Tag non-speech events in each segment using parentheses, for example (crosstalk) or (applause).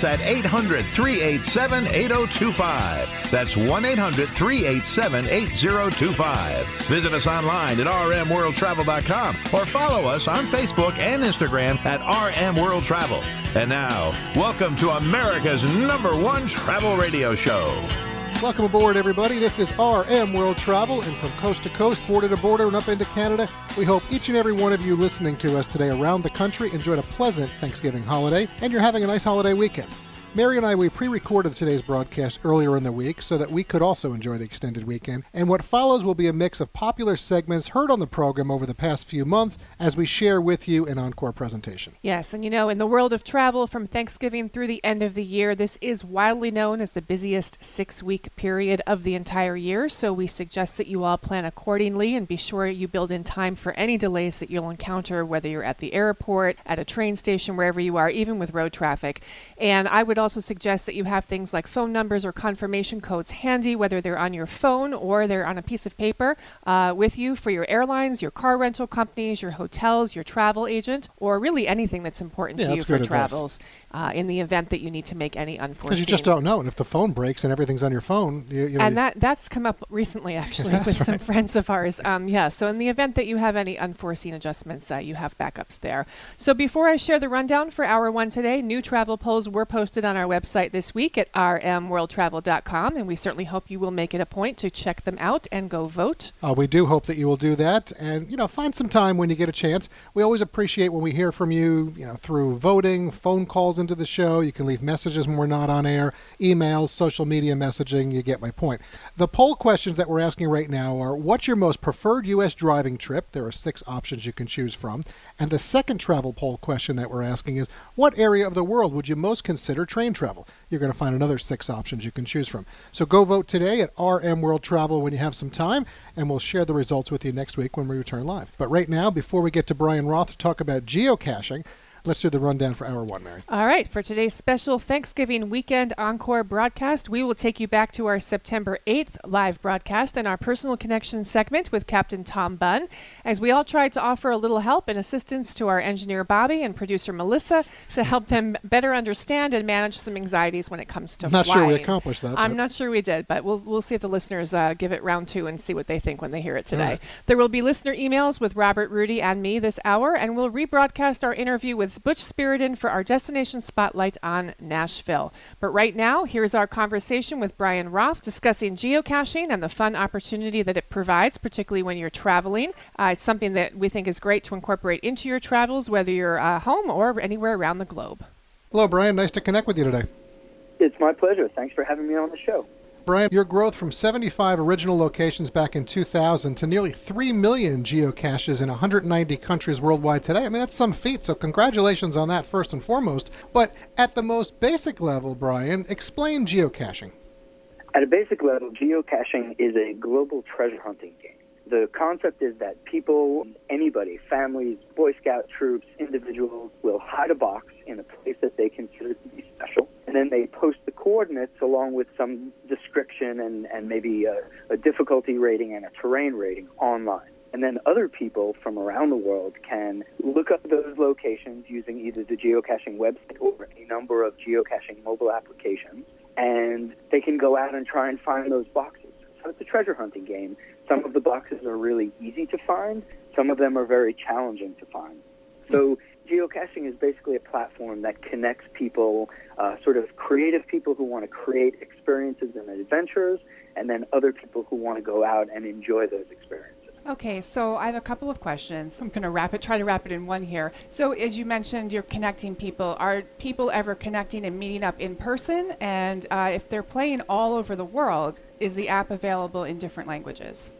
Us at 800 387 8025. That's 1 800 387 8025. Visit us online at rmworldtravel.com or follow us on Facebook and Instagram at RM World And now, welcome to America's number one travel radio show. Welcome aboard, everybody. This is RM World Travel, and from coast to coast, border to border, and up into Canada, we hope each and every one of you listening to us today around the country enjoyed a pleasant Thanksgiving holiday, and you're having a nice holiday weekend. Mary and I, we pre recorded today's broadcast earlier in the week so that we could also enjoy the extended weekend. And what follows will be a mix of popular segments heard on the program over the past few months as we share with you an encore presentation. Yes, and you know, in the world of travel from Thanksgiving through the end of the year, this is widely known as the busiest six week period of the entire year. So we suggest that you all plan accordingly and be sure you build in time for any delays that you'll encounter, whether you're at the airport, at a train station, wherever you are, even with road traffic. And I would also suggest that you have things like phone numbers or confirmation codes handy, whether they're on your phone or they're on a piece of paper uh, with you for your airlines, your car rental companies, your hotels, your travel agent, or really anything that's important Yeah, to you for travels uh, in the event that you need to make any unforeseen. Because you just don't know. And if the phone breaks and everything's on your phone, you, you know, And that that's come up recently, (laughs) actually, with some friends of ours. Um, yeah. So in the event that you have any unforeseen adjustments, uh, you have backups there. So before I share the rundown for hour one today, new travel polls were posted on our website this week at rmworldtravel.com, and we certainly hope you will make it a point to check them out and go vote. Uh, we do hope that you will do that, and you know, find some time when you get a chance. We always appreciate when we hear from you. You know, through voting, phone calls into the show. You can leave messages when we're not on air, emails, social media messaging. You get my point. The poll questions that we're asking right now are: What's your most preferred U.S. driving trip? There are six options you can choose from. And the second travel poll question that we're asking is: What area of the world would you most consider train travel? You're going to find another six options you can choose from. So go vote today at RM World Travel when you have some time, and we'll share the results with you next week when we return live. But right now, before we get to Bryan Roth to talk about geocaching, let's do the rundown for hour one, Mary. All right, for today's special Thanksgiving weekend encore broadcast, we will take you back to our September 8th live broadcast and our personal connection segment with Captain Tom Bunn, as we all tried to offer a little help and assistance to our engineer Bobby and producer Melissa to help them better understand and manage some anxieties when it comes to I'm not sure we accomplished that, I'm not sure we did, but we'll we'll see if the listeners uh, give it round two and see what they think when they hear it today. right. There will be listener emails with Robert, Rudy, and me this hour, and we'll rebroadcast our interview with Butch Spyridon for our destination spotlight on Nashville. But right now, here's our conversation with Bryan Roth discussing geocaching and the fun opportunity that it provides, particularly when you're traveling. Uh, it's something that we think is great to incorporate into your travels, whether you're uh, home or anywhere around the globe. Hello, Bryan. Nice to connect with you today. It's my pleasure. Thanks for having me on the show. Bryan, your growth from 75 original locations back in 2000 to nearly 3 million geocaches in 190 countries worldwide today. I mean, that's some feat, so congratulations on that first and foremost. But at the most basic level, Bryan, explain geocaching. At a basic level, geocaching is a global treasure hunting game. The concept is that people, anybody, families, Boy Scout troops, individuals, will hide a box in a place that they consider to be special, and then they post the coordinates along with some description and, and maybe a, a difficulty rating and a terrain rating online. And then other people from around the world can look up those locations using either the geocaching website or a number of geocaching mobile applications, and they can go out and try and find those boxes. So it's a treasure hunting game. Some of the boxes are really easy to find, some of them are very challenging to find. So geocaching is basically a platform that connects people, uh, sort of creative people who want to create experiences and adventures, and then other people who want to go out and enjoy those experiences. Okay, so I have a couple of questions. I'm going to wrap it, try to wrap it in one here. So, as you mentioned, you're connecting people. Are people ever connecting and meeting up in person? And uh, if they're playing all over the world, is the app available in different languages?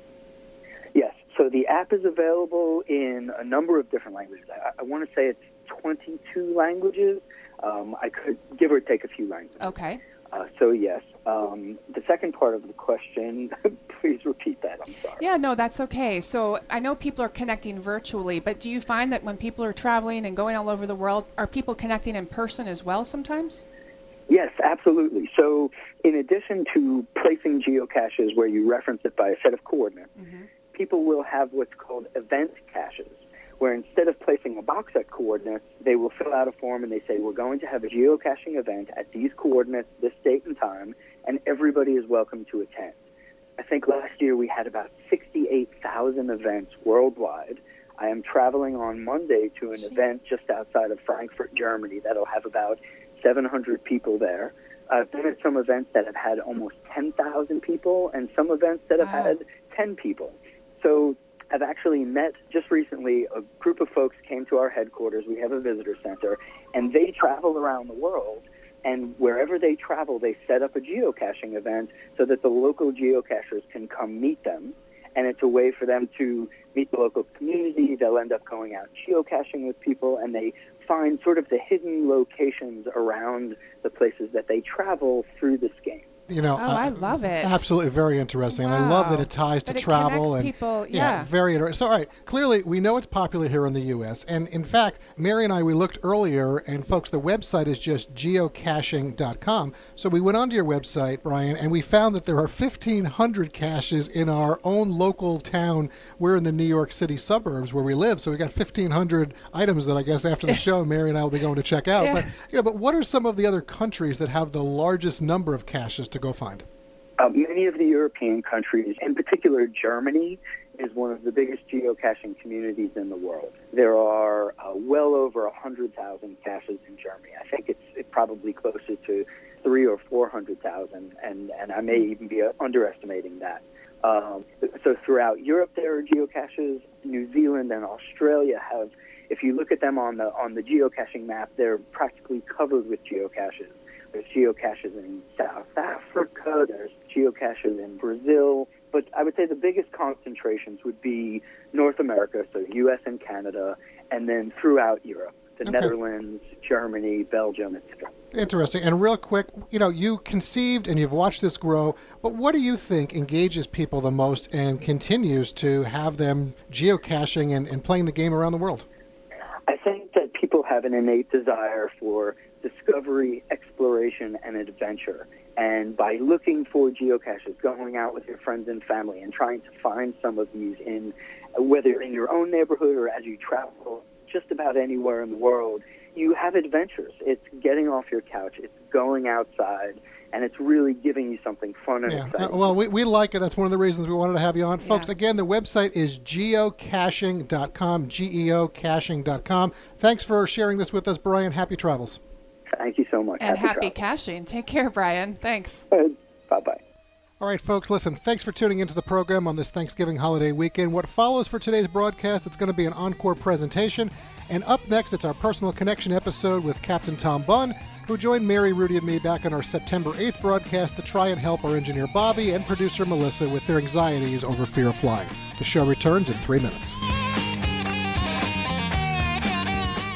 So the app is available in a number of different languages. I, I want to say it's 22 languages. Um, I could give or take a few languages. Okay. Uh, so yes. Um, the second part of the question, (laughs) please repeat that? I'm sorry. Yeah, no, that's okay. So I know people are connecting virtually, but do you find that when people are traveling and going all over the world, are people connecting in person as well sometimes? Yes, absolutely. So, in addition to placing geocaches where you reference it by a set of coordinates, mm-hmm. People will have what's called event caches, where instead of placing a box at coordinates, they will fill out a form and they say, We're going to have a geocaching event at these coordinates, this date and time, and everybody is welcome to attend. I think last year we had about 68,000 events worldwide. I am traveling on Monday to an event just outside of Frankfurt, Germany, that'll have about 700 people there. I've been at some events that have had almost 10,000 people and some events that have wow. had 10 people. So I've actually met just recently a group of folks came to our headquarters. We have a visitor center, and they travel around the world. And wherever they travel, they set up a geocaching event so that the local geocachers can come meet them. And it's a way for them to meet the local community. They'll end up going out geocaching with people, and they find sort of the hidden locations around the places that they travel through this game you know, oh, uh, I love it. Absolutely, very interesting, wow. and I love that it ties that to it travel and people. Yeah. yeah, very interesting. So, all right, clearly we know it's popular here in the U.S., and in fact, Mary and I we looked earlier, and folks, the website is just geocaching.com. So we went onto your website, Bryan, and we found that there are 1,500 caches in our own local town. We're in the New York City suburbs where we live, so we got 1,500 items that I guess after the (laughs) show, Mary and I will be going to check out. Yeah. But you know, but what are some of the other countries that have the largest number of caches to go find? Uh, many of the European countries, in particular Germany, is one of the biggest geocaching communities in the world. There are uh, well over 100,000 caches in Germany. I think it's, it's probably closer to three or 400,000, and, and I may even be underestimating that. Um, so throughout Europe, there are geocaches. New Zealand and Australia have, if you look at them on the on the geocaching map, they're practically covered with geocaches. There's geocaches in South Africa. There's geocaches in Brazil. But I would say the biggest concentrations would be North America, so U.S. and Canada, and then throughout Europe, the okay. Netherlands, Germany, Belgium, etc. Interesting. And real quick, you know, you conceived and you've watched this grow, but what do you think engages people the most and continues to have them geocaching and, and playing the game around the world? I think that people have an innate desire for discovery, exploration, and adventure. And by looking for geocaches, going out with your friends and family, and trying to find some of these in whether in your own neighborhood or as you travel just about anywhere in the world, you have adventures. It's getting off your couch, it's going outside, and it's really giving you something fun and yeah. exciting. Uh, well, we, we like it. That's one of the reasons we wanted to have you on. Yeah. Folks, again, the website is geocaching.com, G E O caching.com. Thanks for sharing this with us, Bryan. Happy travels. Thank you so much. And happy, happy caching. Take care, Bryan. Thanks. (laughs) Bye bye. All right, folks, listen, thanks for tuning into the program on this Thanksgiving holiday weekend. What follows for today's broadcast, it's going to be an encore presentation. And up next, it's our personal connection episode with Captain Tom Bunn, who joined Mary, Rudy, and me back on our September 8th broadcast to try and help our engineer Bobby and producer Melissa with their anxieties over fear of flying. The show returns in three minutes.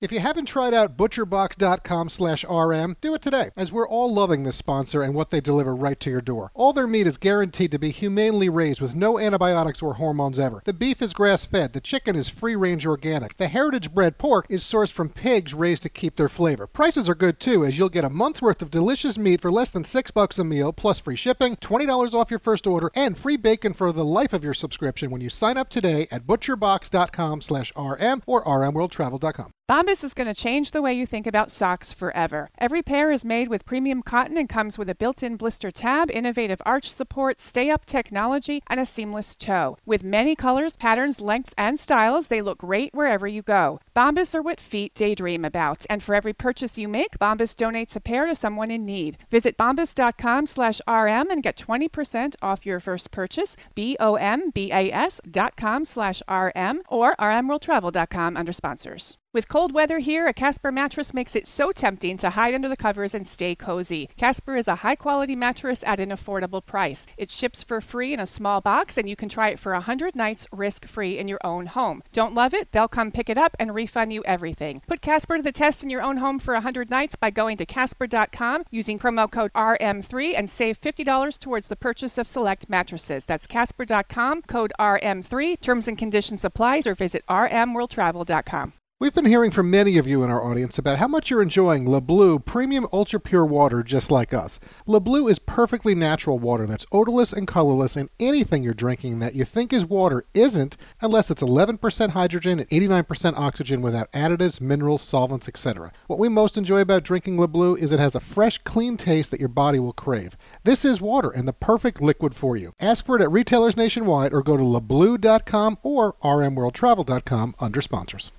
If you haven't tried out butcherbox.com slash RM, do it today, as we're all loving this sponsor and what they deliver right to your door. All their meat is guaranteed to be humanely raised with no antibiotics or hormones ever. The beef is grass fed, the chicken is free range organic, the heritage bred pork is sourced from pigs raised to keep their flavor. Prices are good too, as you'll get a month's worth of delicious meat for less than six bucks a meal, plus free shipping, $20 off your first order, and free bacon for the life of your subscription when you sign up today at butcherbox.com slash RM or rmworldtravel.com. Bombas is going to change the way you think about socks forever. Every pair is made with premium cotton and comes with a built in blister tab, innovative arch support, stay up technology, and a seamless toe. With many colors, patterns, lengths, and styles, they look great wherever you go. Bombas are what feet daydream about, and for every purchase you make, Bombas donates a pair to someone in need. Visit bombas.com slash RM and get 20% off your first purchase, B-O-M-B-A-S dot com slash RM or rmworldtravel.com under sponsors. With cold weather here, a Casper mattress makes it so tempting to hide under the covers and stay cozy. Casper is a high quality mattress at an affordable price. It ships for free in a small box, and you can try it for 100 nights risk free in your own home. Don't love it? They'll come pick it up and refund you everything. Put Casper to the test in your own home for 100 nights by going to Casper.com using promo code RM3 and save $50 towards the purchase of select mattresses. That's Casper.com, code RM3. Terms and conditions apply or visit RMWorldTravel.com. We've been hearing from many of you in our audience about how much you're enjoying Le Bleu premium ultra pure water just like us. Le Bleu is perfectly natural water that's odorless and colorless, and anything you're drinking that you think is water isn't unless it's 11% hydrogen and 89% oxygen without additives, minerals, solvents, etc. What we most enjoy about drinking Le Bleu is it has a fresh, clean taste that your body will crave. This is water and the perfect liquid for you. Ask for it at retailers nationwide or go to lebleu.com or rmworldtravel.com under sponsors.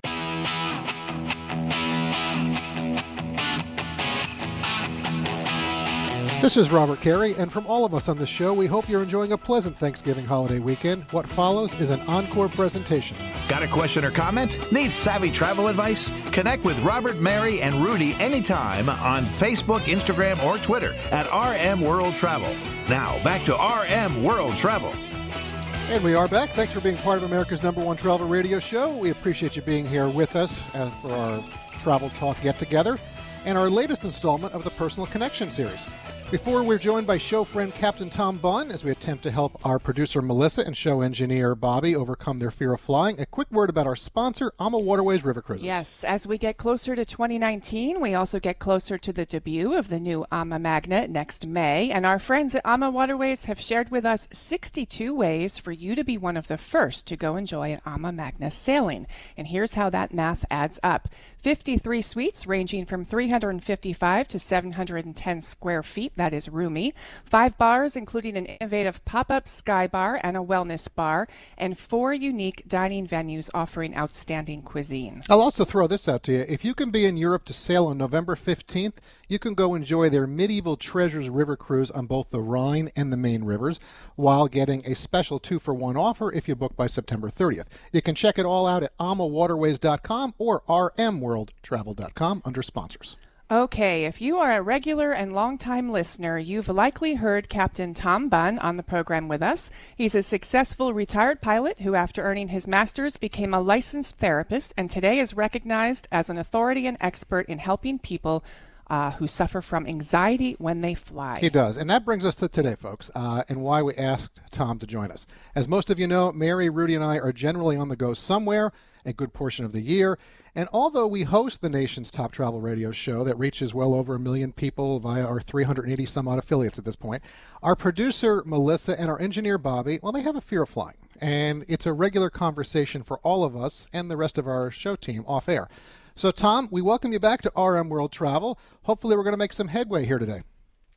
This is Robert Carey, and from all of us on this show, we hope you're enjoying a pleasant Thanksgiving holiday weekend. What follows is an encore presentation. Got a question or comment? Need savvy travel advice? Connect with Robert, Mary, and Rudy anytime on Facebook, Instagram, or Twitter at RM World Travel. Now, back to RM World Travel. And we are back. Thanks for being part of America's number one travel radio show. We appreciate you being here with us uh, for our Travel Talk Get Together and our latest installment of the Personal Connection series. Before we're joined by show friend Captain Tom Bunn as we attempt to help our producer Melissa and show engineer Bobby overcome their fear of flying, a quick word about our sponsor, AMA Waterways River Cruises. Yes, as we get closer to 2019, we also get closer to the debut of the new AMA Magna next May, and our friends at AMA Waterways have shared with us 62 ways for you to be one of the first to go enjoy an AMA Magna sailing. And here's how that math adds up. 53 suites ranging from 355 to 710 square feet. That is roomy. Five bars, including an innovative pop up sky bar and a wellness bar, and four unique dining venues offering outstanding cuisine. I'll also throw this out to you. If you can be in Europe to sail on November 15th, you can go enjoy their Medieval Treasures River Cruise on both the Rhine and the Main rivers while getting a special two for one offer if you book by September 30th. You can check it all out at amawaterways.com or rmworldtravel.com under sponsors. Okay, if you are a regular and longtime listener, you've likely heard Captain Tom Bunn on the program with us. He's a successful retired pilot who, after earning his master's, became a licensed therapist and today is recognized as an authority and expert in helping people uh, who suffer from anxiety when they fly. He does. And that brings us to today, folks, uh, and why we asked Tom to join us. As most of you know, Mary, Rudy, and I are generally on the go somewhere a good portion of the year. And although we host the nation's top travel radio show that reaches well over a million people via our 380 some odd affiliates at this point, our producer Melissa and our engineer Bobby, well, they have a fear of flying. And it's a regular conversation for all of us and the rest of our show team off air. So, Tom, we welcome you back to RM World Travel. Hopefully, we're going to make some headway here today.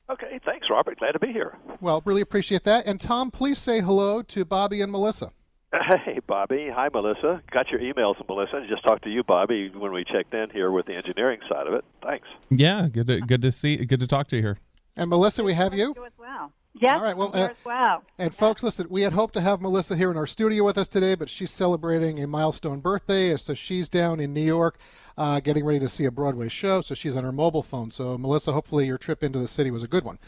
Okay, thanks, Robert. Glad to be here. Well, really appreciate that. And, Tom, please say hello to Bobby and Melissa. (laughs) Hey, Bobby. Hi, Melissa. Got your emails, Melissa. I just talked to you, Bobby, when we checked in here with the engineering side of it. Thanks. Yeah, good to good to see, good to talk to you here. And Melissa, we have you. as well. Yes, All right, well, uh, well. And folks, listen, we had hoped to have Melissa here in our studio with us today, but she's celebrating a milestone birthday, so she's down in New York, uh, getting ready to see a Broadway show. So she's on her mobile phone. So Melissa, hopefully your trip into the city was a good one.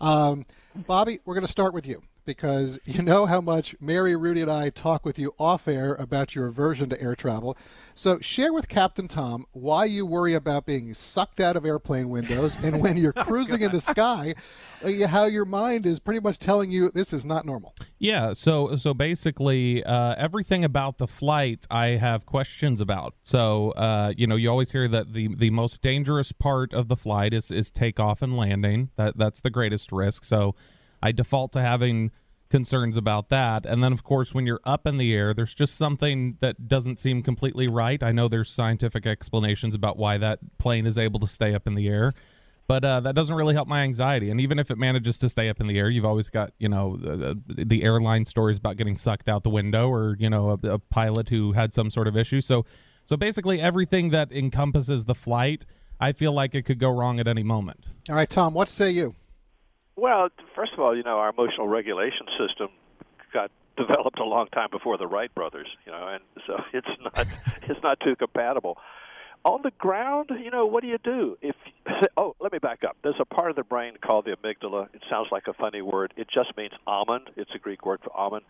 Um, Bobby, we're going to start with you because you (laughs) know how much Mary, Rudy, and I talk with you off air about your aversion to air travel. So share with Captain Tom why you worry about being sucked out of airplane windows and when you're (laughs) cruising in the sky, uh, how your mind is pretty much telling you this is not normal. Yeah, so so basically, uh, everything about the flight I have questions about. So uh, you know, you always hear that the the most dangerous part of the flight is is takeoff and landing. That that's the greatest risk. So I default to having concerns about that. And then, of course, when you're up in the air, there's just something that doesn't seem completely right. I know there's scientific explanations about why that plane is able to stay up in the air, but uh, that doesn't really help my anxiety. And even if it manages to stay up in the air, you've always got, you know, the, airline stories about getting sucked out the window or, you know, a, a pilot who had some sort of issue. So, so basically, everything that encompasses the flight, I feel like it could go wrong at any moment. All right, Tom, what say you? Well, first of all, you know, our emotional regulation system got (laughs) developed a long time before the Wright brothers, you know, and so (laughs) it's not (laughs) it's not too compatible. on the ground, you know, what do you do? If oh, let me back up. There's a part of the brain called the amygdala. It sounds like a funny word. It just means almond. It's a Greek word for almond,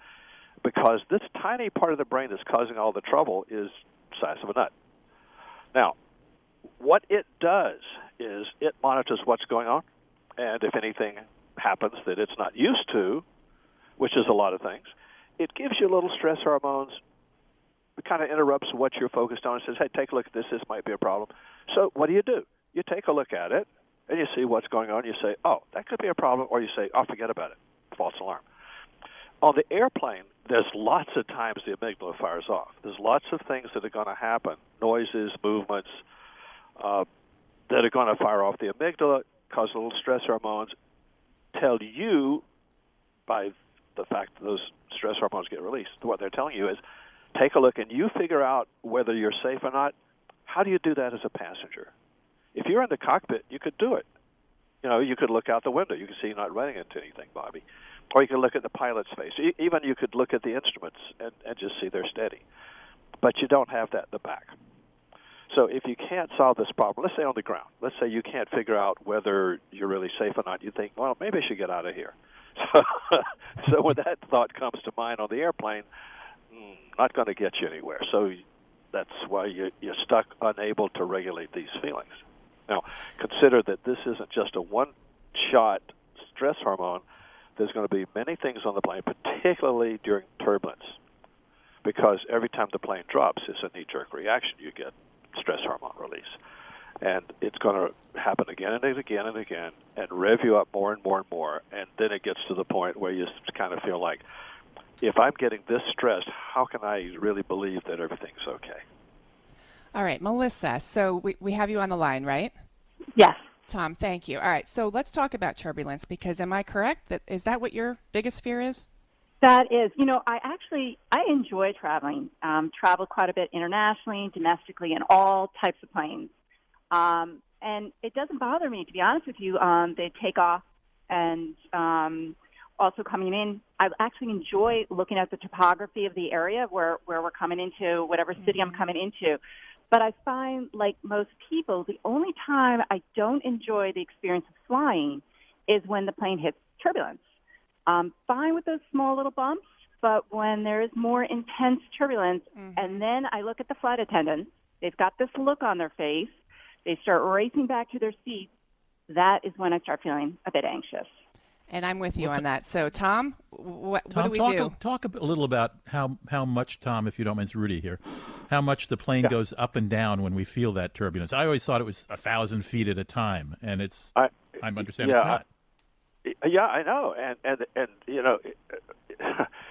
because this tiny part of the brain that's causing all the trouble is the size of a nut. Now, what it does is it monitors what's going on, and if anything happens that it's not used to, which is a lot of things, it gives you little stress hormones it kind of interrupts what you're focused on and says, hey, take a look at this. This might be a problem. So what do you do? You take a look at it, and you see what's going on. You say, oh, that could be a problem, or you say, oh, forget about it. False alarm. On the airplane, there's lots of times the amygdala fires off. There's lots of things that are going to happen, noises, movements, uh, that are going to fire off the amygdala, little stress hormones, tell you by the fact that those stress hormones get released, what they're telling you is, take a look and you figure out whether you're safe or not. How do you do that as a passenger? If you're in the cockpit, you could do it. You know, you could look out the window. You can see you're not running into anything, Bobby. Or you could look at the pilot's face. Even you could look at the instruments and, and just see they're steady. But you don't have that in the back. So if you can't solve this problem, let's say on the ground, let's say you can't figure out whether you're really safe or not, you think, well, maybe I should get out of here. So, (laughs) so when that thought comes to mind on the airplane, mm, not going to get you anywhere. So that's why you, you're stuck unable to regulate these feelings. Now, consider that this isn't just a one-shot stress hormone. There's going to be many things on the plane, particularly during turbulence, because every time the plane drops, it's a knee-jerk reaction. You get stress hormone release, and it's going to happen again and again and again, and rev you up more and more and more, and then it gets to the point where you kind of feel like, if I'm getting this stressed, how can I really believe that everything's okay? All right, Melissa. So we, we have you on the line, right? Yes. Tom, thank you. All right, so let's talk about turbulence because am I correct that is that what your biggest fear is? That is, you know, I actually I enjoy traveling. Um, travel quite a bit internationally, domestically, in all types of planes. Um, and it doesn't bother me, to be honest with you. Um, they take off and um, also coming in, I actually enjoy looking at the topography of the area where, where we're coming into, whatever city mm-hmm. I'm coming into. But I find, like most people, the only time I don't enjoy the experience of flying is when the plane hits turbulence. I'm fine with those small little bumps, but when there is more intense turbulence, mm-hmm. and then I look at the flight attendants, they've got this look on their face, they start racing back to their seats, that is when I start feeling a bit anxious. And I'm with you well, on that. So, Tom, what, Tom, what do we talk, do? Talk a little about how, how much, Tom, if you don't mind, it's Rudy here, how much the plane yeah. goes up and down when we feel that turbulence. I always thought it was a thousand feet at a time, and it's, I, I'm understanding yeah, it's not. Yeah, I know, and and and you know, (laughs)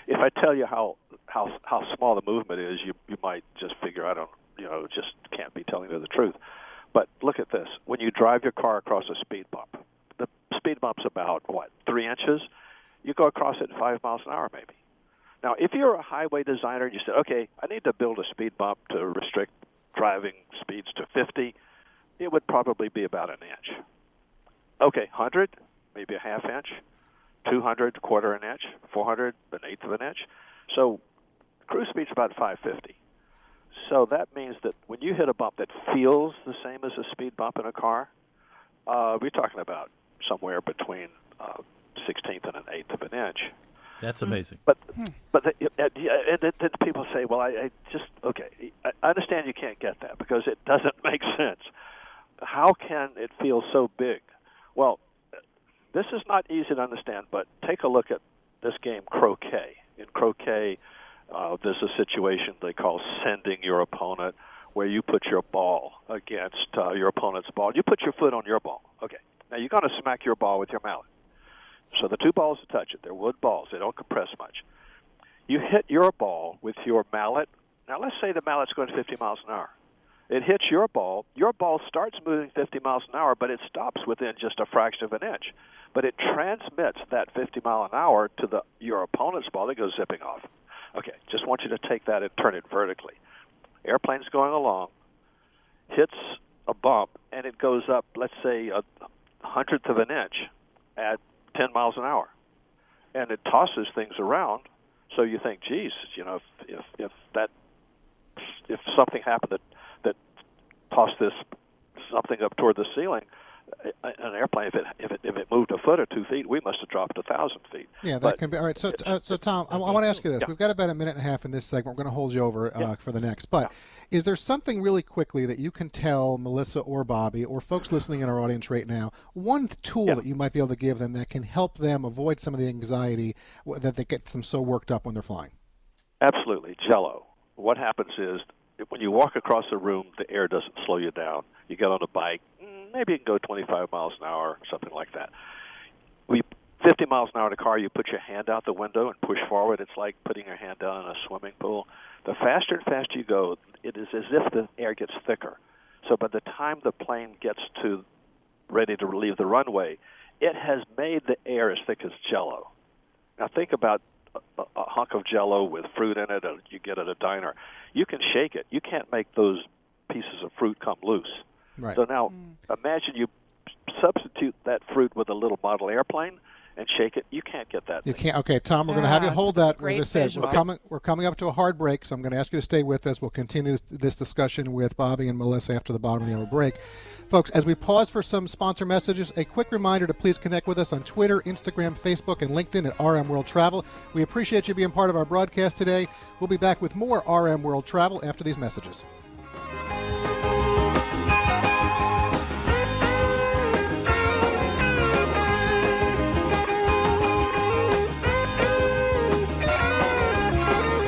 if I tell you how how how small the movement is, you you might just figure I don't, you know, just can't be telling you the truth. But look at this: when you drive your car across a speed bump, the speed bump's about what three inches. You go across it at five miles an hour, maybe. Now, if you're a highway designer and you said, okay, I need to build a speed bump to restrict driving speeds to 50, it would probably be about an inch. Okay, 100, maybe a half inch, 200, quarter an inch, 400, an eighth of an inch. So cruise speed's about 550. So that means that when you hit a bump that feels the same as a speed bump in a car, uh, we're talking about somewhere between uh, sixteenth and an eighth of an inch. That's amazing. But but the, and, and then people say, well, I, I just okay. I understand you can't get that because it (laughs) doesn't make sense. How can it feel so big? Well, this is not easy to understand. But take a look at this game, croquet. In croquet, uh, there's a situation they call sending your opponent, where you put your ball against uh, your opponent's ball. You put your foot on your ball. Okay. Now you're going to smack your ball with your mallet. So the two balls touch it. They're wood balls. They don't compress much. You hit your ball with your mallet. Now let's say the mallet's going 50 miles an hour. It hits your ball. Your ball starts moving 50 miles an hour, but it stops within just a fraction of an inch. But it transmits that 50 mile an hour to the your opponent's ball. It goes zipping off. Okay, just want you to take that and turn it vertically. Airplane's going along, hits a bump, and it goes up, let's say, a hundredth of an inch at 10 miles an hour. And it tosses things around. So you think, geez, you know, if, if, if that, if something happened that, that toss this something up toward the ceiling an airplane, if it if it if it moved a foot or two feet, we must have dropped a thousand feet. Yeah, that but can be all right. So, uh, so Tom, I, I want to ask you this: yeah. We've got about a minute and a half in this segment. We're going to hold you over uh, yeah. for the next. But yeah. is there something really quickly that you can tell Melissa or Bobby or folks listening in our audience right now? One tool that you might be able to give them that can help them avoid some of the anxiety that they gets them so worked up when they're flying. Absolutely, Jello. What happens is when you walk across the room, the air doesn't slow you down. You get on a bike, mm, maybe you can go 25 miles an hour, something like that. We 50 miles an hour in a car, you put your hand out the window and push forward. It's like putting your hand down in a swimming pool. The faster and faster you go, it is as if the air gets thicker. So by the time the plane gets to ready to leave the runway, it has made the air as thick as jello. Now think about a, a hunk of jello with fruit in it, and you get at a diner. You can shake it. You can't make those pieces of fruit come loose. Right. So now mm. imagine you substitute that fruit with a little model airplane and shake it. You can't get that. You can't. Okay, Tom, we're going to have you hold that. As I said, visual. we're coming. We're coming up to a hard break, so I'm going to ask you to stay with us. We'll continue this discussion with Bobby and Melissa after the bottom of the hour break. Folks, as we pause for some sponsor messages, a quick reminder to please connect with us on Twitter, Instagram, Facebook, and LinkedIn at RM World Travel. We appreciate you being part of our broadcast today. We'll be back with more RM World Travel after these messages.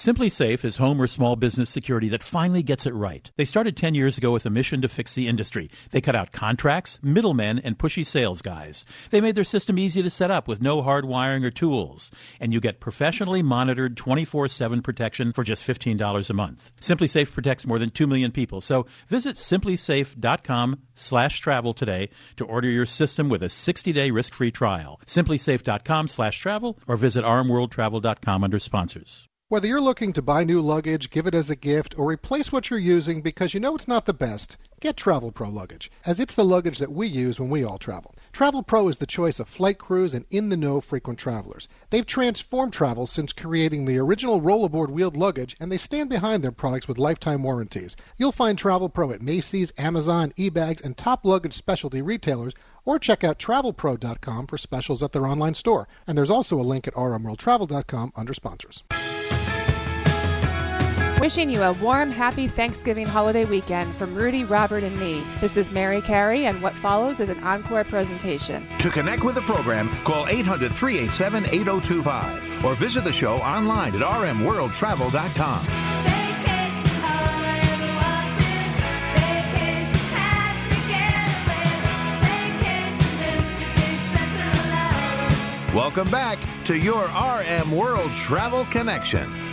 SimpliSafe is home or small business security that finally gets it right. They started 10 years ago with a mission to fix the industry. They cut out contracts, middlemen, and pushy sales guys. They made their system easy to set up with no hard wiring or tools. And you get professionally monitored 24 7 protection for just $15 a month. SimpliSafe protects more than 2 million people. So visit simplisafe.com slash travel today to order your system with a 60 day risk free trial. Simplisafe.com slash travel or visit rmworldtravel.com under sponsors. Whether you're looking to buy new luggage, give it as a gift, or replace what you're using because you know it's not the best, get Travel Pro luggage, as it's the luggage that we use when we all travel. Travel Pro is the choice of flight crews and in the know frequent travelers. They've transformed travel since creating the original rollaboard wheeled luggage, and they stand behind their products with lifetime warranties. You'll find Travel Pro at Macy's, Amazon, eBags, and top luggage specialty retailers, or check out travelpro.com for specials at their online store. And there's also a link at rmworldtravel.com under sponsors. Wishing you a warm, happy Thanksgiving holiday weekend from Rudy, Robert, and me. This is Mary Carey, and what follows is an encore presentation. To connect with the program, call 800 387 8025 or visit the show online at rmworldtravel.com. Welcome back to your RM World Travel Connection.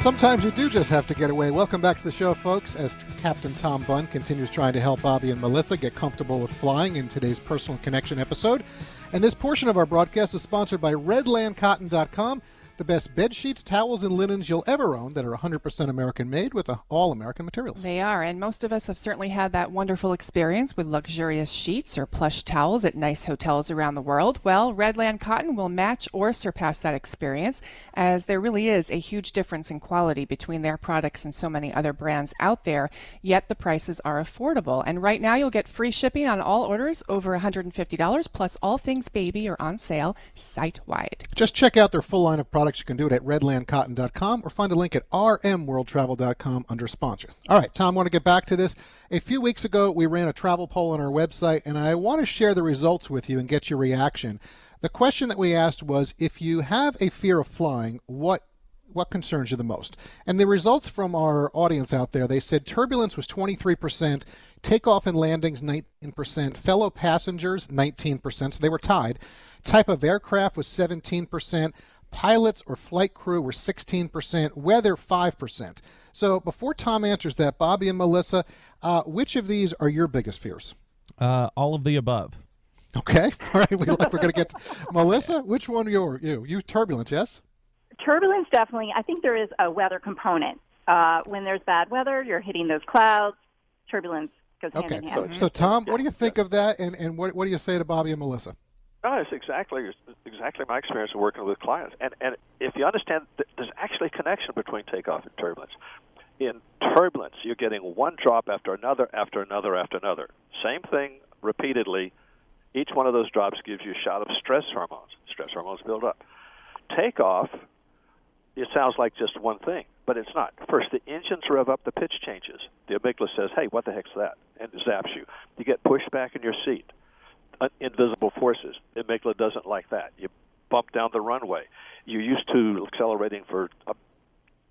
Sometimes you do just have to get away. Welcome back to the show, folks, as Captain Tom Bunn continues trying to help Bobby and Melissa get comfortable with flying in today's Personal Connection episode. And this portion of our broadcast is sponsored by RedlandCotton.com the best bed sheets, towels, and linens you'll ever own that are 100% American made with all American materials. They are, and most of us have certainly had that wonderful experience with luxurious sheets or plush towels at nice hotels around the world. Well, Redland Cotton will match or surpass that experience, as there really is a huge difference in quality between their products and so many other brands out there, yet the prices are affordable. And right now, you'll get free shipping on all orders over $150, plus all things baby are on sale site wide. Just check out their full line of products products. You can do it at redlandcotton.com or find a link at rmworldtravel.com under sponsors. All right, Tom, I want to get back to this. A few weeks ago, we ran a travel poll on our website, and I want to share the results with you and get your reaction. The question that we asked was if you have a fear of flying, what what concerns you the most? And the results from our audience out there, they said turbulence was 23%, takeoff and landings 19%, fellow passengers 19%, so they were tied. Type of aircraft was 17%, Pilots or flight crew were 16%, weather 5%. So before Tom answers that, Bobby and Melissa, uh, which of these are your biggest fears? Uh, all of the above. Okay. (laughs) All right. We, we're going to get (laughs) Melissa. Which one are you? You, you turbulence? Yes. Turbulence definitely. I think there is a weather component. Uh, when there's bad weather, you're hitting those clouds. Turbulence goes okay. hand in hand. So, so Tom, what do you think of that, and, and what, what do you say to Bobby and Melissa? No, it's exactly exactly my experience of working with clients. And and if you understand, there's actually a connection between takeoff and turbulence. In turbulence, you're getting one drop after another, after another, after another. Same thing repeatedly. Each one of those drops gives you a shot of stress hormones. Stress hormones build up. Takeoff, it sounds like just one thing, but it's not. First, the engines rev up, the pitch changes. The amygdala says, "Hey, what the heck's that?" and zaps you. You get pushed back in your seat invisible forces. The amygdala doesn't like that. You bump down the runway. You're used to accelerating for uh,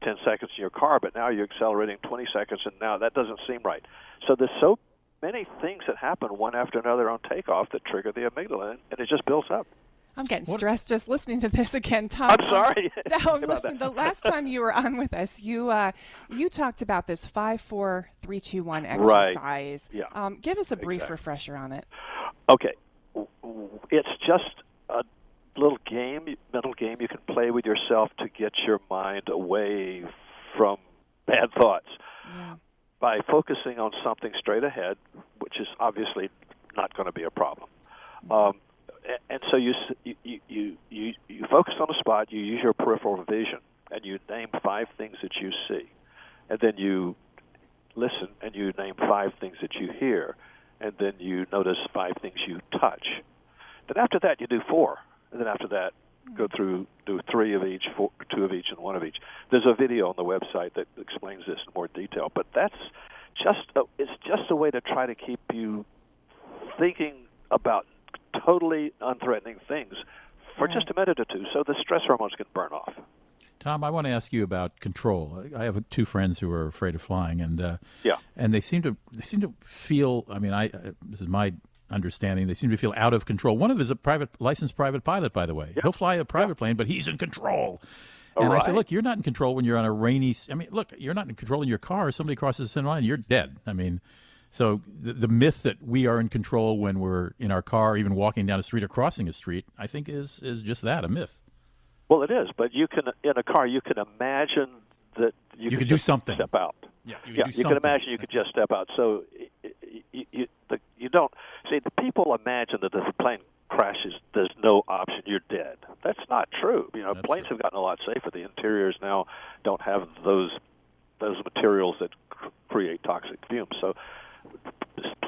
10 seconds in your car, but now you're accelerating 20 seconds, and now that doesn't seem right. So there's so many things that happen one after another on takeoff that trigger the amygdala, and it just builds up. I'm getting what? stressed just listening to this again, Tom. I'm sorry. (laughs) no, listen. The last time you were on with us, you uh, you talked about this five, four, three, two, one exercise. Right. Yeah. Um, give us a brief exactly. refresher on it. Okay, it's just a little game, mental game you can play with yourself to get your mind away from bad thoughts yeah. by focusing on something straight ahead, which is obviously not going to be a problem. Um, and so you, you you you you focus on a spot. You use your peripheral vision, and you name five things that you see, and then you listen and you name five things that you hear, and then you notice five things you touch. Then after that, you do four, and then after that, go through do three of each, four, two of each, and one of each. There's a video on the website that explains this in more detail, but that's just a, it's just a way to try to keep you thinking about totally unthreatening things for just a minute or two, so the stress hormones can burn off. Tom, I want to ask you about control. I have two friends who are afraid of flying, and uh, yeah, and they seem to they seem to feel. I mean, I uh, this is my understanding. They seem to feel out of control. One of them is a private licensed private pilot, by the way. He'll fly a private plane, but he's in control. All and right. I said, look, you're not in control when you're on a rainy. I mean, look, you're not in control in your car. If somebody crosses the center line, you're dead. I mean, so the, the myth that we are in control when we're in our car, even walking down a street or crossing a street, I think is is just that a myth. Well, it is, but you can in a car you can imagine that you, You can could do something. Step out. Yeah, you, yeah, do you can imagine you could just step out. So you, you, the, you don't see the people imagine that if a plane crashes, there's no option. You're dead. That's not true. You know, That's planes true. have gotten a lot safer. The interiors now don't have those those materials that create toxic fumes. So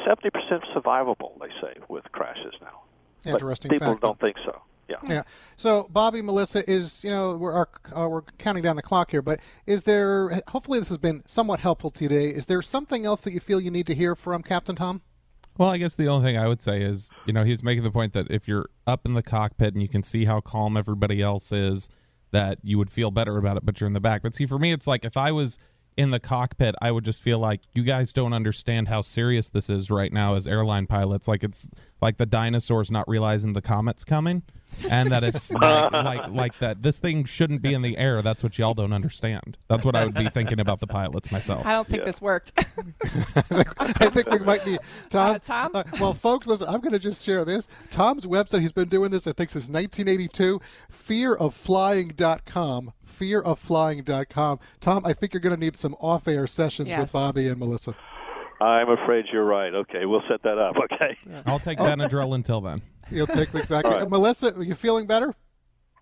seventy percent survivable, they say, with crashes now. Interesting But people fact. don't think so. Yeah. Yeah. So, Bobby, Melissa, is you know we're our, uh, we're counting down the clock here, but is there? Hopefully, this has been somewhat helpful today. Is there something else that you feel you need to hear from Captain Tom? Well, I guess the only thing I would say is, you know, he's making the point that if you're up in the cockpit and you can see how calm everybody else is, that you would feel better about it, but you're in the back. But see, for me, it's like if I was in the cockpit, I would just feel like you guys don't understand how serious this is right now as airline pilots. Like it's like the dinosaurs not realizing the comet's coming, and that it's (laughs) like, like like that. This thing shouldn't be in the air. That's what y'all don't understand. That's what I would be thinking about the pilots myself. I don't think this worked. (laughs) (laughs) I think we might be Tom. Uh, Tom? well, folks, listen. I'm going to just share this. Tom's website. He's been doing this. I think since 1982. Fearofflying.com. Fearofflying.com. Tom, I think you're going to need some off-air sessions with Bobby and Melissa. I'm afraid you're right. Okay, we'll set that up. Okay. I'll take Benadryl until then. You'll take the exactly. (laughs) All right. Melissa, are you feeling better?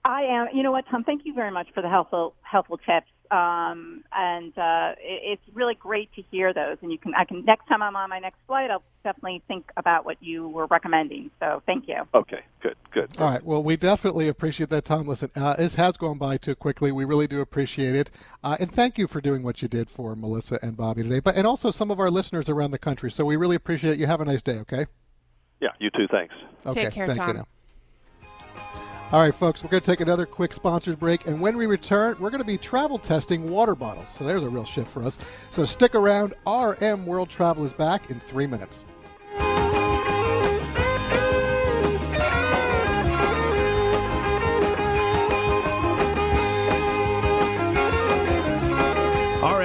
I am. You know what, Tom? Thank you very much for the helpful helpful tips. Um, and uh, it, it's really great to hear those. And you can, I can next time I'm on my next flight, I'll definitely think about what you were recommending. So thank you. Okay. Good. Good. All right. Well, we definitely appreciate that, Tom. Listen, uh, this has gone by too quickly. We really do appreciate it, uh, and thank you for doing what you did for Melissa and Bobby today. But and also some of our listeners around the country. So we really appreciate it. You have a nice day. Okay. Yeah. You too. Thanks. Okay. Take care, thank you. Tom. Now. All right, folks, we're going to take another quick sponsored break, and when we return, we're going to be travel testing water bottles. So there's a real shift for us. So stick around. RM World Travel is back in three minutes.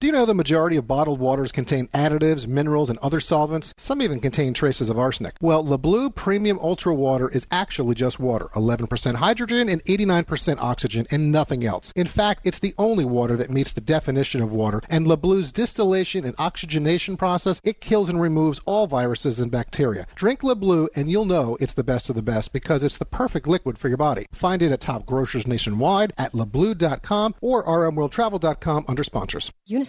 Do you know the majority of bottled waters contain additives, minerals, and other solvents? Some even contain traces of arsenic. Well, Le Bleu Premium Ultra Water is actually just water 11% hydrogen and 89% oxygen, and nothing else. In fact, it's the only water that meets the definition of water, and Le Bleu's distillation and oxygenation process, it kills and removes all viruses and bacteria. Drink Le Bleu, and you'll know it's the best of the best because it's the perfect liquid for your body. Find it at top grocers nationwide, at lebleu.com, or rmworldtravel.com under sponsors.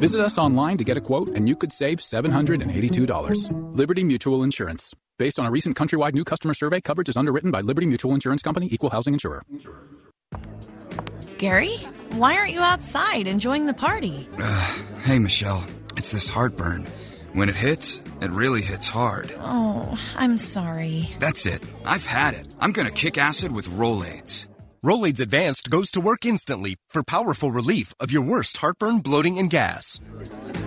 Visit us online to get a quote, and you could save $782. Liberty Mutual Insurance. Based on a recent countrywide new customer survey, coverage is underwritten by Liberty Mutual Insurance Company, Equal Housing Insurer. Gary, why aren't you outside enjoying the party? Uh, (sighs) hey, Michelle. It's this heartburn. When it hits, it really hits hard. Oh, I'm sorry. That's it. I've had it. I'm gonna kick acid with Rolaids. Rolaids Advanced goes to work instantly for powerful relief of your worst heartburn, bloating, and gas.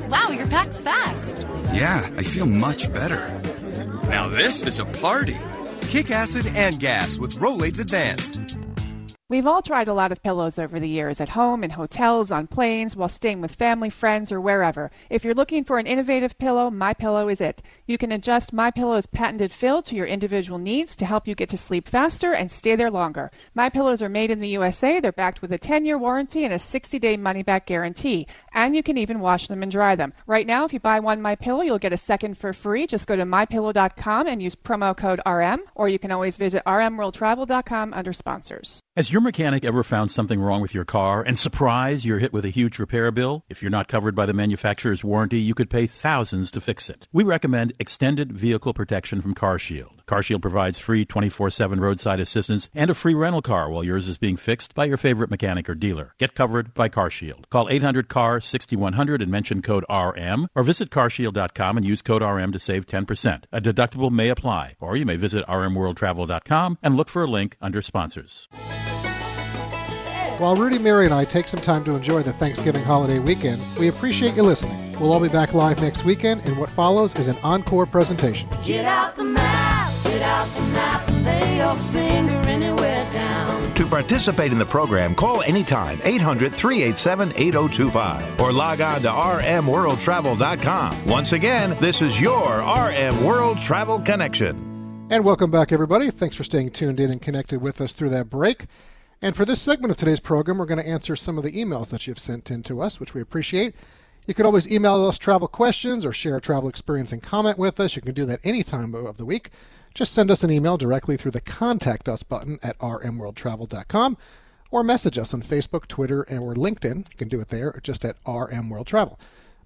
Wow, you're packed fast. Yeah, I feel much better. Now this is a party. Kick acid and gas with Rolaids Advanced. We've all tried a lot of pillows over the years, at home, in hotels, on planes, while staying with family, friends, or wherever. If you're looking for an innovative pillow, My Pillow is it. You can adjust My Pillow's patented fill to your individual needs to help you get to sleep faster and stay there longer. My Pillows are made in the USA. They're backed with a 10-year warranty and a 60-day money-back guarantee, and you can even wash them and dry them. Right now, if you buy one My Pillow, you'll get a second for free. Just go to mypillow.com and use promo code RM, or you can always visit rmworldtravel.com under sponsors. Has your mechanic ever found something wrong with your car and surprise you're hit with a huge repair bill? If you're not covered by the manufacturer's warranty, you could pay thousands to fix it. We recommend extended vehicle protection from CarShield. CarShield provides free 24/7 roadside assistance and a free rental car while yours is being fixed by your favorite mechanic or dealer. Get covered by CarShield. Call 800-CAR-6100 and mention code RM or visit carshield.com and use code RM to save 10%. A deductible may apply, or you may visit rmworldtravel.com and look for a link under sponsors. While Rudy, Mary, and I take some time to enjoy the Thanksgiving holiday weekend, we appreciate you listening. We'll all be back live next weekend, and what follows is an encore presentation. Get out the map, get out the map, and lay your finger anywhere down. To participate in the program, call anytime 800 387 8025 or log on to rmworldtravel.com. Once again, this is your RM World Travel Connection. And welcome back, everybody. Thanks for staying tuned in and connected with us through that break. And for this segment of today's program, we're going to answer some of the emails that you've sent in to us, which we appreciate. You can always email us travel questions or share a travel experience and comment with us. You can do that any time of the week. Just send us an email directly through the Contact Us button at rmworldtravel.com or message us on Facebook, Twitter, or LinkedIn. You can do it there just at rmworldtravel.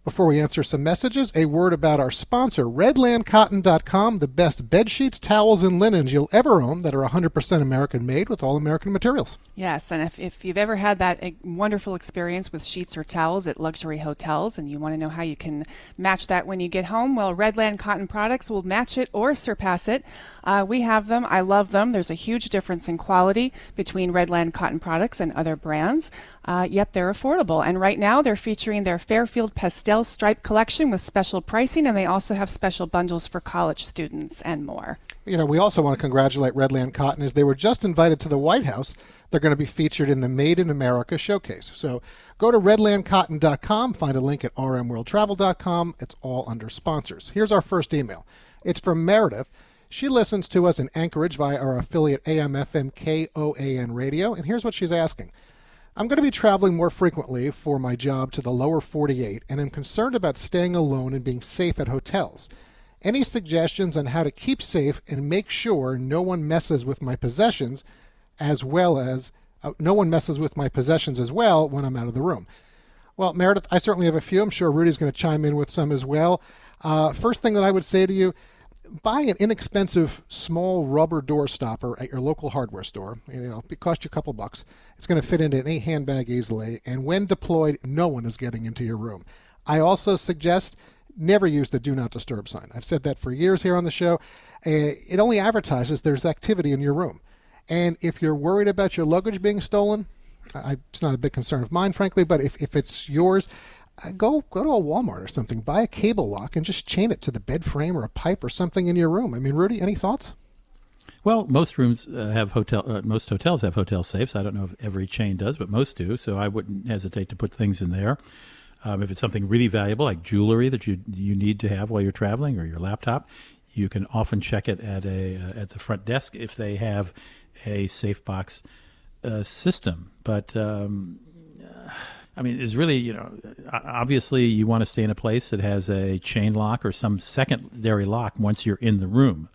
Before we answer some messages, a word about our sponsor, redlandcotton.com, the best bed sheets, towels, and linens you'll ever own that are 100% American made with all American materials. Yes, and if, if you've ever had that wonderful experience with sheets or towels at luxury hotels and you want to know how you can match that when you get home, well, Redland Cotton products will match it or surpass it. Uh, we have them. I love them. There's a huge difference in quality between Redland Cotton products and other brands, uh, yet they're affordable. And right now, they're featuring their Fairfield Pastel Stripe collection with special pricing, and they also have special bundles for college students and more. You know, we also want to congratulate Redland Cotton as they were just invited to the White House. They're going to be featured in the Made in America showcase. So go to redlandcotton.com, find a link at rmworldtravel.com. It's all under sponsors. Here's our first email. It's from Meredith. She listens to us in Anchorage via our affiliate AMFM KOAN radio, and here's what she's asking. I'm going to be traveling more frequently for my job to the lower 48, and I'm concerned about staying alone and being safe at hotels. Any suggestions on how to keep safe and make sure no one messes with my possessions, as well as Uh, no one messes with my possessions as well when I'm out of the room. Well, Meredith, I certainly have a few. I'm sure Rudy's going to chime in with some as well. Uh, first thing that I would say to you buy an inexpensive small rubber door stopper at your local hardware store. You know, it costs you a couple bucks. It's going to fit into any handbag easily, and when deployed, no one is getting into your room. I also suggest never use the do not disturb sign. I've said that for years here on the show. Uh, it only advertises there's activity in your room. And if you're worried about your luggage being stolen, I, it's not a big concern of mine, frankly, but if, if it's yours, go go to a Walmart or something, buy a cable lock, and just chain it to the bed frame or a pipe or something in your room. I mean, Rudy, any thoughts? Well, most rooms uh, have hotel. Uh, most hotels have hotel safes. I don't know if every chain does, but most do. So I wouldn't hesitate to put things in there. Um, if it's something really valuable, like jewelry that you you need to have while you're traveling, or your laptop, you can often check it at a uh, at the front desk if they have a safe box uh, system. But um, I mean, it's really, you know, obviously you want to stay in a place that has a chain lock or some secondary lock once you're in the room.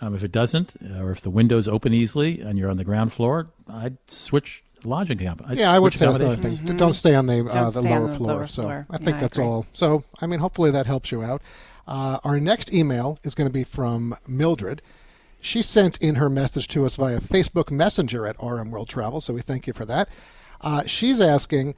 Um, if it doesn't, uh, or if the windows open easily and you're on the ground floor, I'd switch lodging camp. I'd yeah, I would say that's another thing. Mm-hmm. Don't stay on the uh, the, lower, the floor. lower so floor. I think Yeah, that's agree. all. So I mean, hopefully that helps you out. Uh, our next email is going to be from Mildred. She sent in her message to us via Facebook Messenger at RM World Travel, so we thank you for that. Uh, she's asking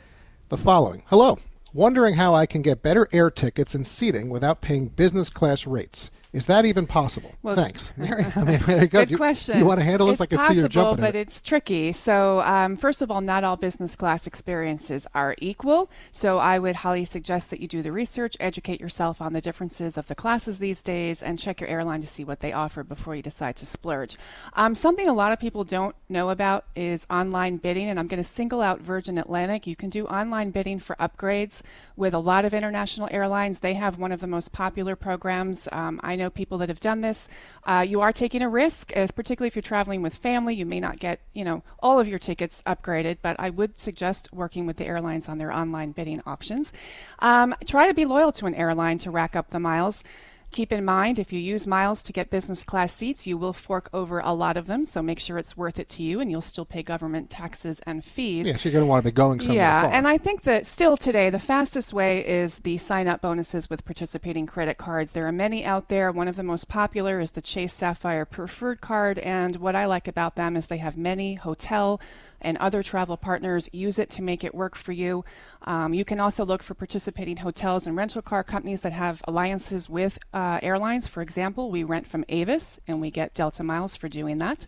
the following Hello, wondering how I can get better air tickets and seating without paying business class rates. Is that even possible? Well- Thanks. (laughs) Mary, I mean, very good. Good You- question. You, want to handle this? It's I can possible, see you're jumping but it. it's tricky. So, um, first of all, not all business class experiences are equal. So, I would highly suggest that you do the research, educate yourself on the differences of the classes these days, and check your airline to see what they offer before you decide to splurge. Um, something a lot of people don't know about is online bidding, and I'm going to single out Virgin Atlantic. You can do online bidding for upgrades with a lot of international airlines. They have one of the most popular programs. Um, I know people that have done this. Uh, you are taking a risk, as particularly if you're traveling with family. You may not get, you know, all of your tickets upgraded, but I would suggest working with the airlines on their online bidding options. Um, try to be loyal to an airline to rack up the miles. Keep in mind, if you use miles to get business class seats, you will fork over a lot of them. So make sure it's worth it to you, and you'll still pay government taxes and fees. Yes, you're going to want to be going somewhere Yeah, far. and I think that still today the fastest way is the sign up bonuses with participating credit cards. There are many out there. One of the most popular is the Chase Sapphire Preferred Card, and what I like about them is they have many hotel and other travel partners use it to make it work for you. Um, you can also look for participating hotels and rental car companies that have alliances with uh, airlines. For example, we rent from Avis and we get Delta miles for doing that.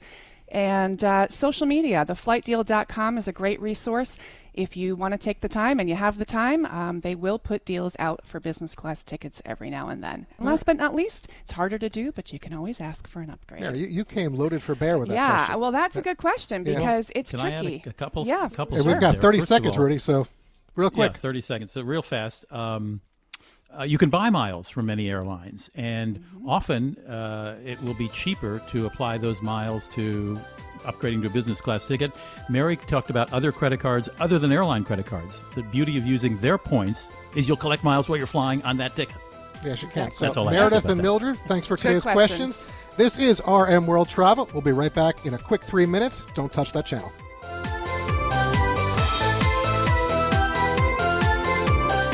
And uh, social media, theflightdeal.com is a great resource. If you want to take the time and you have the time, um, they will put deals out for business class tickets every now and then. And last but not least, it's harder to do, but you can always ask for an upgrade. Yeah, you, you came loaded for bear with that yeah, question. well, that's a good question Yeah. because it's Can I add tricky. a, a couple? Yeah, a couple Hey, we've got there? 30 First seconds, all- Rudy, so real quick. Yeah, 30 seconds. So real fast. Um, uh, you can buy miles from many airlines, and Mm-hmm. often uh, it will be cheaper to apply those miles to upgrading to a business class ticket. Mary talked about other credit cards other than airline credit cards. The beauty of using their points is you'll collect miles while you're flying on that ticket. Yes, you can. So, That's all I have to say Meredith about and that. Mildred, thanks for today's questions. questions. This is RM World Travel. We'll be right back in a quick three minutes. Don't touch that channel.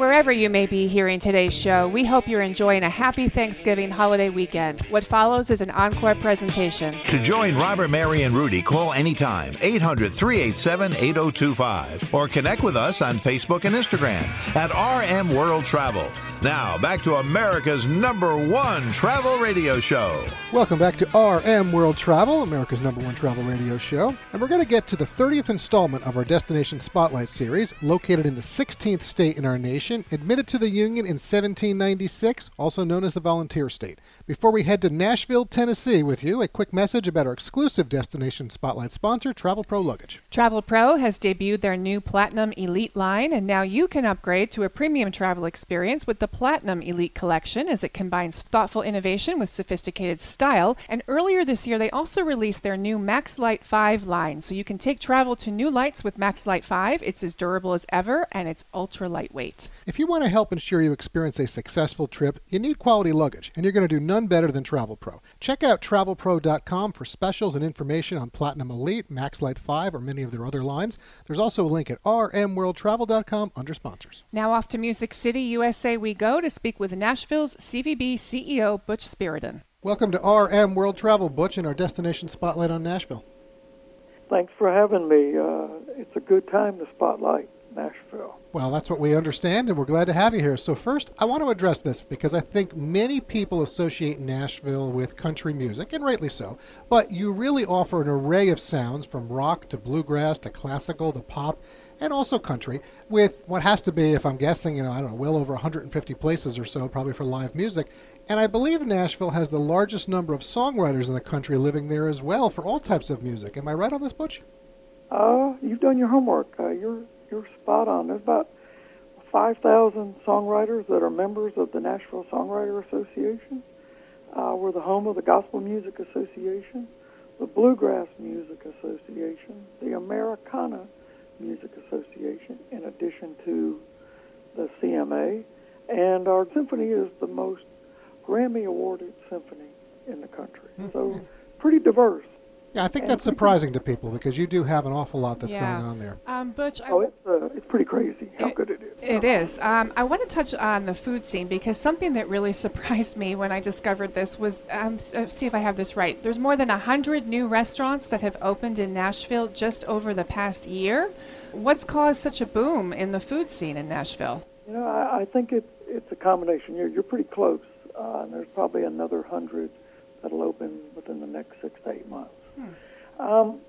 Wherever you may be hearing today's show, we hope you're enjoying a happy Thanksgiving holiday weekend. What follows is an encore presentation. To join Robert, Mary, and Rudy, call anytime 800 387 8025 or connect with us on Facebook and Instagram at RM World Travel. Now, back to America's number one travel radio show. Welcome back to RM World Travel, America's number one travel radio show. And we're going to get to the 30th installment of our Destination Spotlight series, located in the 16th state in our nation. Nation, admitted to the Union in 1796, also known as the Volunteer State. Before we head to Nashville, Tennessee with you, a quick message about our exclusive Destination Spotlight sponsor, Travelpro Luggage. Travelpro has debuted their new Platinum Elite line, and now you can upgrade to a premium travel experience with the Platinum Elite collection as it combines thoughtful innovation with sophisticated style. And earlier this year, they also released their new Maxlite 5 line, so you can take travel to new lights with Maxlite 5. It's as durable as ever, and it's ultra lightweight. If you want to help ensure you experience a successful trip, you need quality luggage, and you're going to do none better than Travelpro. Check out travelpro.com for specials and information on Platinum Elite, Maxlite 5, or many of their other lines. There's also a link at rmworldtravel.com under sponsors. Now off to Music City, USA we go to speak with Nashville's CVB CEO Butch Spyridon. Welcome to RM World Travel, Butch, and our destination spotlight on Nashville. Thanks for having me. Uh, it's a good time to spotlight Nashville. Well, that's what we understand, and we're glad to have you here. So, first, I want to address this because I think many people associate Nashville with country music, and rightly so. But you really offer an array of sounds from rock to bluegrass to classical to pop and also country, with what has to be, if I'm guessing, you know, I don't know, well over 150 places or so, probably for live music. And I believe Nashville has the largest number of songwriters in the country living there as well for all types of music. Am I right on this, Butch? Uh, you've done your homework. Uh, you're you're spot on. There's about 5,000 songwriters that are members of the Nashville Songwriter Association. Uh, we're the home of the Gospel Music Association, the Bluegrass Music Association, the Americana Music Association, in addition to the CMA. And our symphony is the most Grammy awarded symphony in the country. Mm-hmm. So pretty diverse. Yeah, I think that's surprising to people because you do have an awful lot that's Yeah. going on there. Um, Butch, I Oh, it's uh, it's pretty crazy how It- good it is. It is. Um, I want to touch on the food scene because something that really (laughs) surprised me when I discovered this was um, s- uh, see if I have this right. There's more than 100 new restaurants that have opened in Nashville just over the past year. What's caused such a boom in the food scene in Nashville? You know, I, I think it's it's a combination. You're you're pretty close, uh, and there's probably another hundred that'll open within the next six to eight months. Um,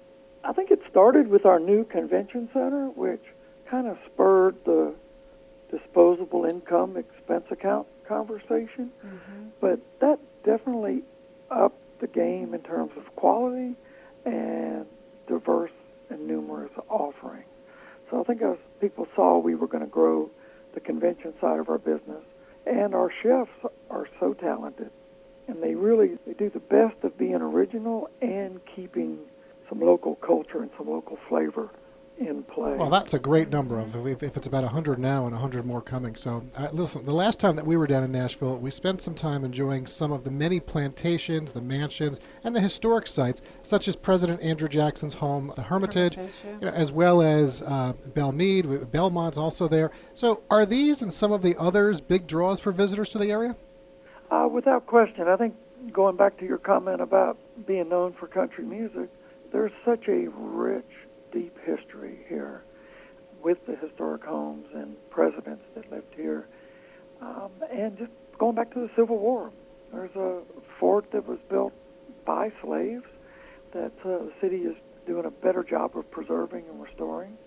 I think it started with our new convention center, which kind of spurred the disposable income expense account conversation. But that definitely upped the game in terms of quality and diverse and numerous offerings. So I think as people saw we were going to grow the convention side of our business, and our chefs are so talented, and they really they do the best of being original and keeping some local culture and some local flavor in play. Well, that's a great number of if, if it's about 100 now and 100 more coming. So, uh, listen, the last time that we were down in Nashville, we spent some time enjoying some of the many plantations, the mansions, and the historic sites, such as President Andrew Jackson's home, the Hermitage, Hermitage, yeah. you know, as well as uh, Belle Meade, Belmont's also there. So, are these and some of the others big draws for visitors to the area? Uh, without question, I think going back to your comment about being known for country music, there's such a rich, deep history here with the historic homes and presidents that lived here. Um, and just going back to the Civil War, there's a fort that was built by slaves that uh, the city is doing a better job of preserving and restoring.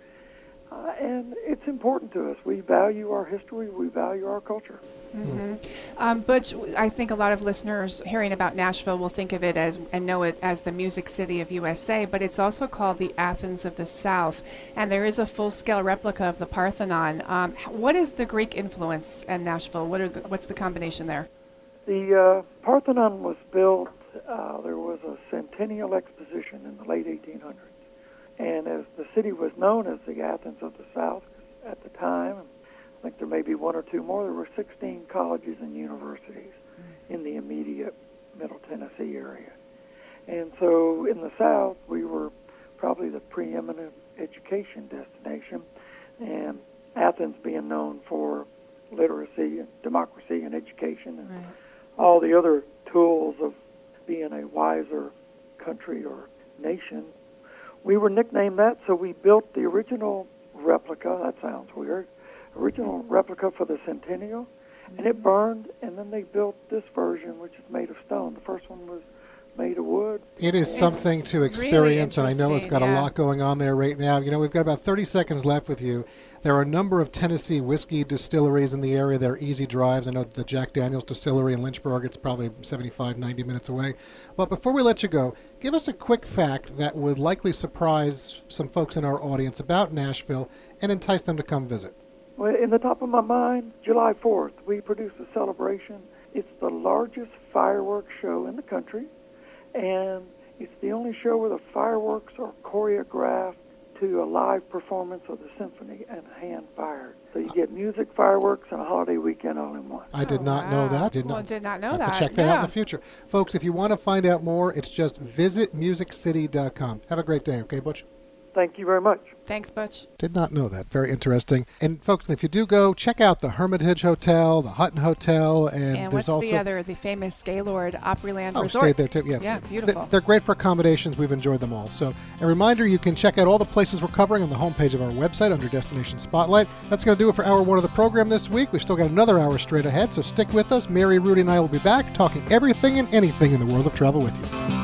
Uh, and it's important to us. We value our history, we value our culture. hmm Um, Butch, I think a lot of listeners hearing about Nashville will think of it as and know it as the music city of USA, but it's also called the Athens of the South, and there is a full-scale replica of the Parthenon. Um, what is the Greek influence in Nashville? What are the, what's the combination there? The uh, Parthenon was built, uh, there was a centennial exposition in the late 1800s. And as the city was known as the Athens of the South at the time, I think there may be one or two more, there were 16 colleges and universities in the immediate Middle Tennessee area. And so in the South, we were probably the preeminent education destination, and Athens being known for literacy and democracy and education and all the other tools of being a wiser country or nation. We were nicknamed that, so we built the original replica. That sounds weird. Original replica for the centennial, and it mm-hmm. burned. And then they built this version, which is made of stone. The first one was made of wood. It is something to really experience, and I know it's got a lot going on there right now. You know, we've got about 30 seconds left with you. There are a number of Tennessee whiskey distilleries in the area. They're easy drives. I know the Jack Daniels distillery in Lynchburg, it's probably 75, 90 minutes away. But before we let you go, give us a quick fact that would likely surprise some folks in our audience about Nashville and entice them to come visit. Well, in the top of my mind, July 4th, we produce a celebration. It's the largest fireworks show in the country, and it's the only show where the fireworks are choreographed to a live performance of the symphony and hand fired. So you get music, fireworks, and a holiday weekend all in one. I did oh, not know that. Did well, not did not know have that. to check that out in the future. Folks, if you want to find out more, it's just visitmusiccity.com. Have a great day, okay, Butch? Thank you very much. Thanks, Butch. Did not know that. Very interesting. And folks, if you do go, check out the Hermitage Hotel, the Hutton Hotel, and, And, there's what's also the other? The famous Gaylord Opryland Oh, Resort. stayed there too. Yeah, Yeah, Th- beautiful. They're great for accommodations. We've enjoyed them all. So, a reminder: you can check out all the places we're covering on the homepage of our website under Destination Spotlight. That's going to do it for hour one of the program this week. We've still got another hour straight ahead, so stick with us. Mary, Rudy, and I will be back talking everything and anything in the world of travel with you.